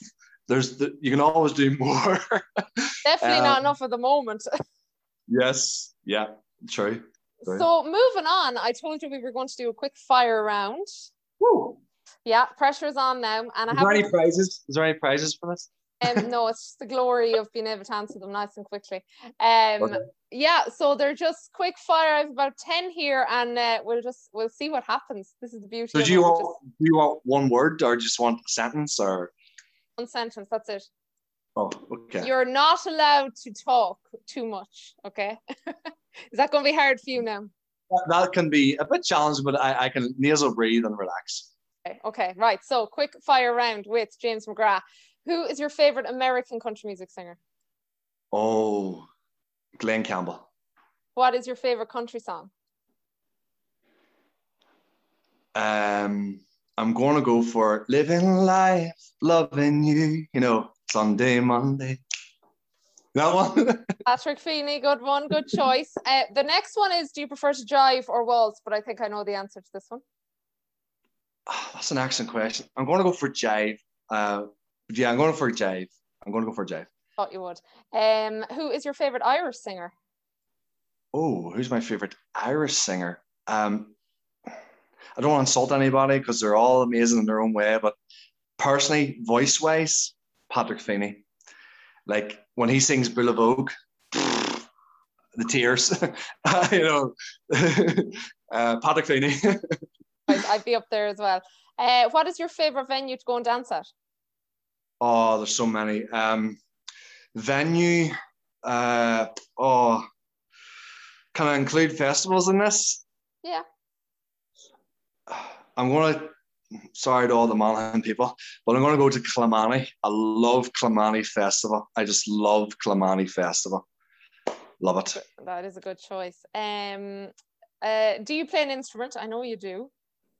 there's the, you can always do more. [LAUGHS] Definitely um, not enough at the moment. [LAUGHS] yes. Yeah. True. true. So moving on, I told you we were going to do a quick fire round. Woo. Yeah, pressure's on now. And I have any prizes? Is there any prizes for this? Um, [LAUGHS] no, it's just the glory of being able to answer them nice and quickly. Um, okay. yeah, so they're just quick fire. I have about ten here, and uh, we'll just we'll see what happens. This is the beauty. So do you want just... do you want one word or just want a sentence or one sentence? That's it. Oh, okay. You're not allowed to talk too much. Okay, [LAUGHS] is that going to be hard for you now? That can be a bit challenging, but I, I can nasal breathe and relax. Okay, okay, right. So quick fire round with James McGrath. Who is your favorite American country music singer? Oh, Glen Campbell. What is your favorite country song? Um, I'm going to go for living life, loving you. You know, Sunday, Monday. That one. [LAUGHS] Patrick Feeney, good one, good choice. Uh, the next one is: Do you prefer to jive or waltz? But I think I know the answer to this one. Oh, that's an excellent question. I'm going to go for jive. Uh, yeah, I'm going for jive. I'm going to go for jive. Thought you would. Um, who is your favorite Irish singer? Oh, who's my favorite Irish singer? Um, I don't want to insult anybody because they're all amazing in their own way, but personally, voice wise, Patrick Feeney. Like when he sings Boolavogue, the tears, [LAUGHS] you know, [LAUGHS] uh, Patrick Feeney. [LAUGHS] I'd be up there as well. Uh, what is your favorite venue to go and dance at? Oh, there's so many. Um, venue. Uh, oh, can I include festivals in this? Yeah. I'm gonna. Sorry to all the Monaghan people, but I'm gonna go to Clonmany. I love Clonmany Festival. I just love Clonmany Festival. Love it. That is a good choice. Um, uh, do you play an instrument? I know you do.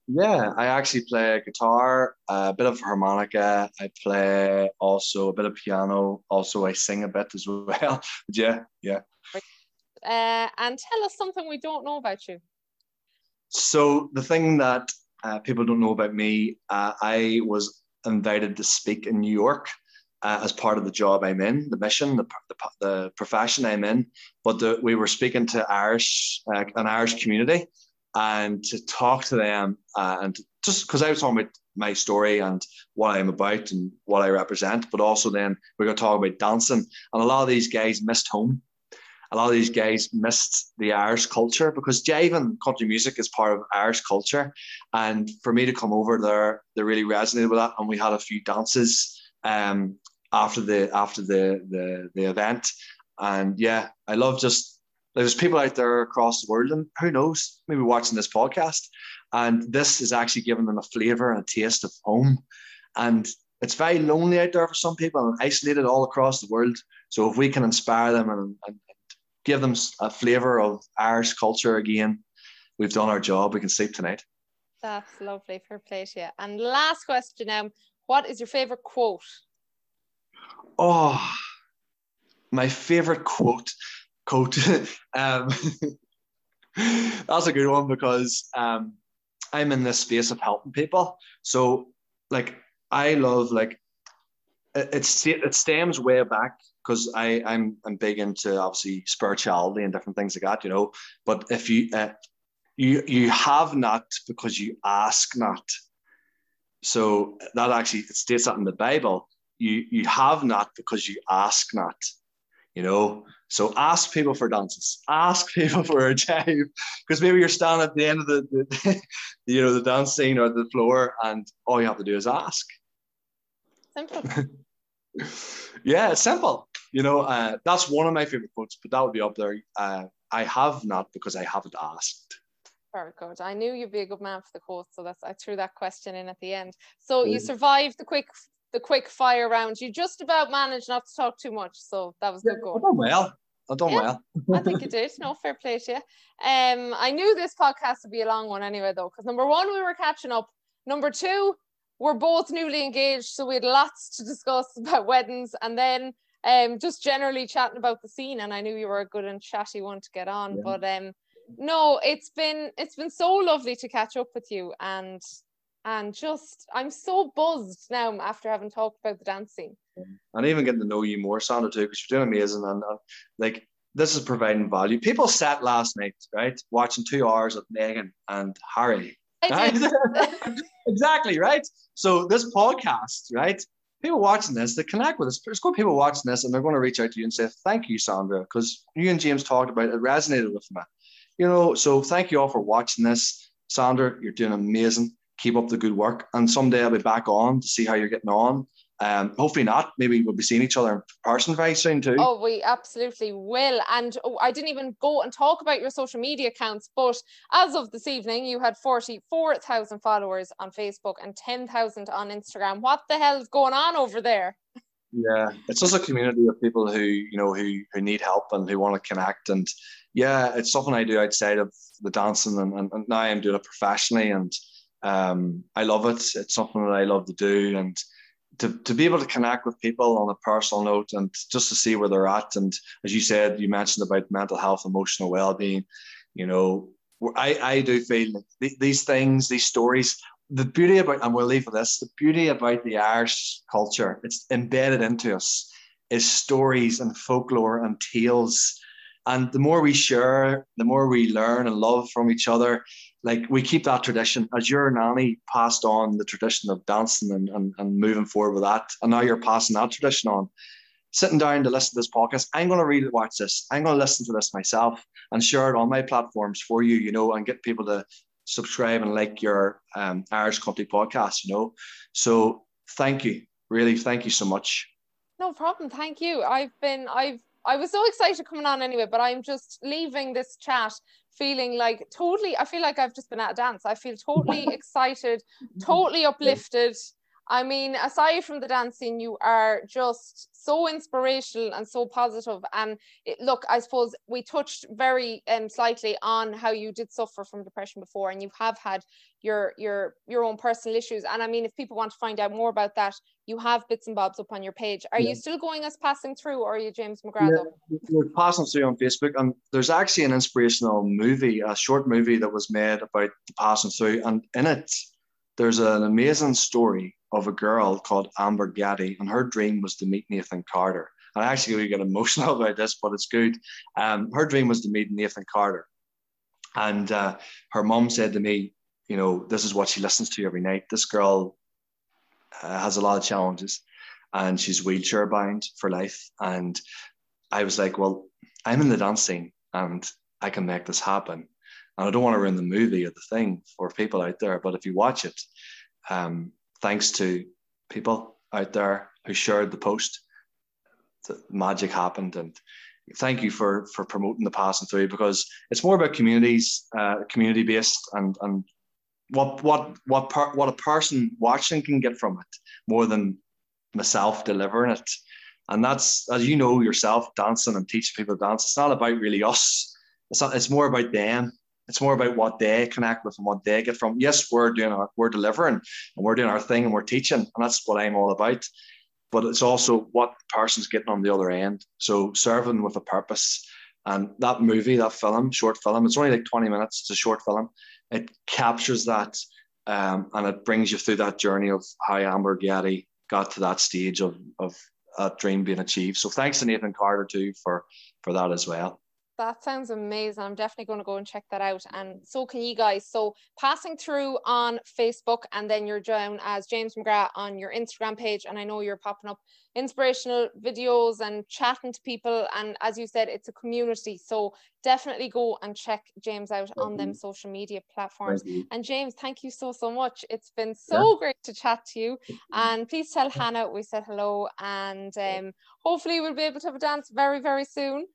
Yeah, I actually play guitar, a bit of harmonica. I play also a bit of piano. Also, I sing a bit as [LAUGHS] well. yeah, yeah. Uh, and tell us something we don't know about you. So the thing that uh, people don't know about me, uh, I was invited to speak in New York uh, as part of the job I'm in, the mission, the, the, the profession I'm in. But the, we were speaking to Irish, uh, an Irish community, and to talk to them uh, and just because I was talking about my story and what I'm about and what I represent, but also then we're going to talk about dancing. And a lot of these guys missed home. A lot of these guys missed the Irish culture because jive and country music is part of Irish culture. And for me to come over there, they really resonated with that. And we had a few dances um, after the after the, the the event. And yeah, I love just there's people out there across the world, and who knows, maybe watching this podcast, and this is actually giving them a flavor and a taste of home. And it's very lonely out there for some people and isolated all across the world. So if we can inspire them and, and give them a flavor of Irish culture again, we've done our job. We can sleep tonight. That's lovely. Fair play to you. And last question um, what is your favorite quote? Oh, my favorite quote quote. [LAUGHS] um, [LAUGHS] that's a good one because um, I'm in this space of helping people. So, like, I love like it, it stems way back because I I'm I'm big into obviously spirituality and different things like that, you know. But if you uh, you you have not because you ask not. So that actually it states that in the Bible. You you have not because you ask not. You know, so ask people for dances. Ask [LAUGHS] people for a jive because maybe you're standing at the end of the, the [LAUGHS] you know the dance scene or the floor, and all you have to do is ask. Simple. [LAUGHS] yeah, it's simple. You know, uh, that's one of my favorite quotes, but that would be up there. Uh, I have not because I haven't asked. Very good. I knew you'd be a good man for the quotes, so that's I threw that question in at the end. So you survived the quick the quick fire round. You just about managed not to talk too much, so that was yeah, good going. I've done well. I've done yeah, well. I think you [LAUGHS] did. No fair play to you. Um, I knew this podcast would be a long one anyway, though, because number one, we were catching up. Number two, we're both newly engaged, so we had lots to discuss [LAUGHS] about weddings, and then um, just generally chatting about the scene. And I knew you were a good and chatty one to get on, yeah. but um, no, it's been it's been so lovely to catch up with you, and and just I'm so buzzed now after having talked about the dance scene. And even getting to know you more, Sandra, too, because you're doing amazing. And uh, like this is providing value. People sat last night, right, watching two hours of Meghan and Harry [LAUGHS] exactly, right? So this podcast, right? People watching this, they connect with us. There's good people watching this, and they're going to reach out to you and say, "Thank you, Sandra," because you and James talked about it, it resonated with me. You know, so thank you all for watching this. Sandra, you're doing amazing. Keep up the good work, and someday I'll be back on to see how you're getting on um, hopefully not. Maybe we'll be seeing each other in person very soon too. Oh, we absolutely will. And oh, I didn't even go and talk about your social media accounts, but as of this evening, you had 44,000 followers on Facebook and 10,000 on Instagram. What the hell is going on over there? Yeah, it's just a community of people who, you know, who, who need help and who want to connect. And yeah, it's something I do outside of the dancing and, and, and now I'm doing it professionally and um, I love it. It's something that I love to do. And to, to be able to connect with people on a personal note and just to see where they're at. And as you said, you mentioned about mental health, emotional well-being, you know, I, I do feel these things, these stories, the beauty about, and we'll leave with this, the beauty about the Irish culture, it's embedded into us, is stories and folklore and tales. And the more we share, the more we learn and love from each other, like we keep that tradition. As your nanny passed on the tradition of dancing and, and, and moving forward with that? And now you're passing that tradition on. Sitting down to listen to this podcast i'm going to read it watch this. I'm going to listen to this myself and share it on my platforms for you you know and get people to subscribe and like your um, irish country podcast you know? So thank you. Really thank you so much. No problem. Thank you. I've been i've I was so excited coming on anyway, but I'm just leaving this chat feeling like totally I feel like I've just been at a dance. I feel totally [LAUGHS] excited, mm-hmm. totally uplifted. I mean, aside from the dancing, you are just so inspirational and so positive. And it, look, I suppose we touched very um, slightly on how you did suffer from depression before, and you have had your your your own personal issues. And I mean, if people want to find out more about that, you have bits and bobs up on your page. Are yeah. you still going as passing through, or are you James McGrath? Yeah, we're passing through on Facebook, and there's actually an inspirational movie, a short movie that was made about the passing through, and in it, there's an amazing story of a girl called Amber Getty, and her dream was to meet Nathan Carter. And I actually get emotional [LAUGHS] about this, but it's good. Um, her dream was to meet Nathan Carter, and uh, her mom said to me, "You know, this is what she listens to every night. This girl uh, has a lot of challenges, and she's wheelchair bound for life." And I was like, "Well, I'm in the dance scene, and I can make this happen." And I don't want to ruin the movie or the thing for people out there, but if you watch it, um, thanks to people out there who shared the post, the magic happened. And thank you for for promoting the passing through because it's more about communities, uh, community based, and and what what what per, what a person watching can get from it more than myself delivering it. And that's as you know yourself, dancing and teaching people to dance. It's not about really us. It's not. It's more about them it's more about what they connect with and what they get from. Yes, we're doing our, we're delivering and we're doing our thing and we're teaching, and that's what I'm all about. But it's also what the person's getting on the other end. So serving with a purpose. And that movie, that film, short film, it's only like 20 minutes. It's a short film. It captures that um, and it brings you through that journey of how Amber Getty got to that stage of, of that dream being achieved. So thanks to Nathan Carter too for for that as well. That sounds amazing. I'm definitely going to go and check that out. And so can you guys. So passing through on Facebook and then you're down as James McGrath on your Instagram page. And I know you're popping up inspirational videos and chatting to people. And as you said, it's a community. So definitely go and check James out on them social media platforms. And James, thank you so, so much. It's been so yeah. great to chat to you. And please tell Hannah we said hello. And um, hopefully we'll be able to have a dance very, very soon.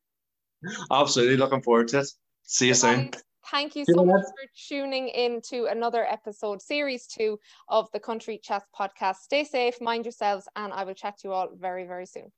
Absolutely. Looking forward to it. See you soon. Thank you so much for tuning in to another episode, series two of the Country Chats podcast. Stay safe, mind yourselves, and I will chat to you all very, very soon.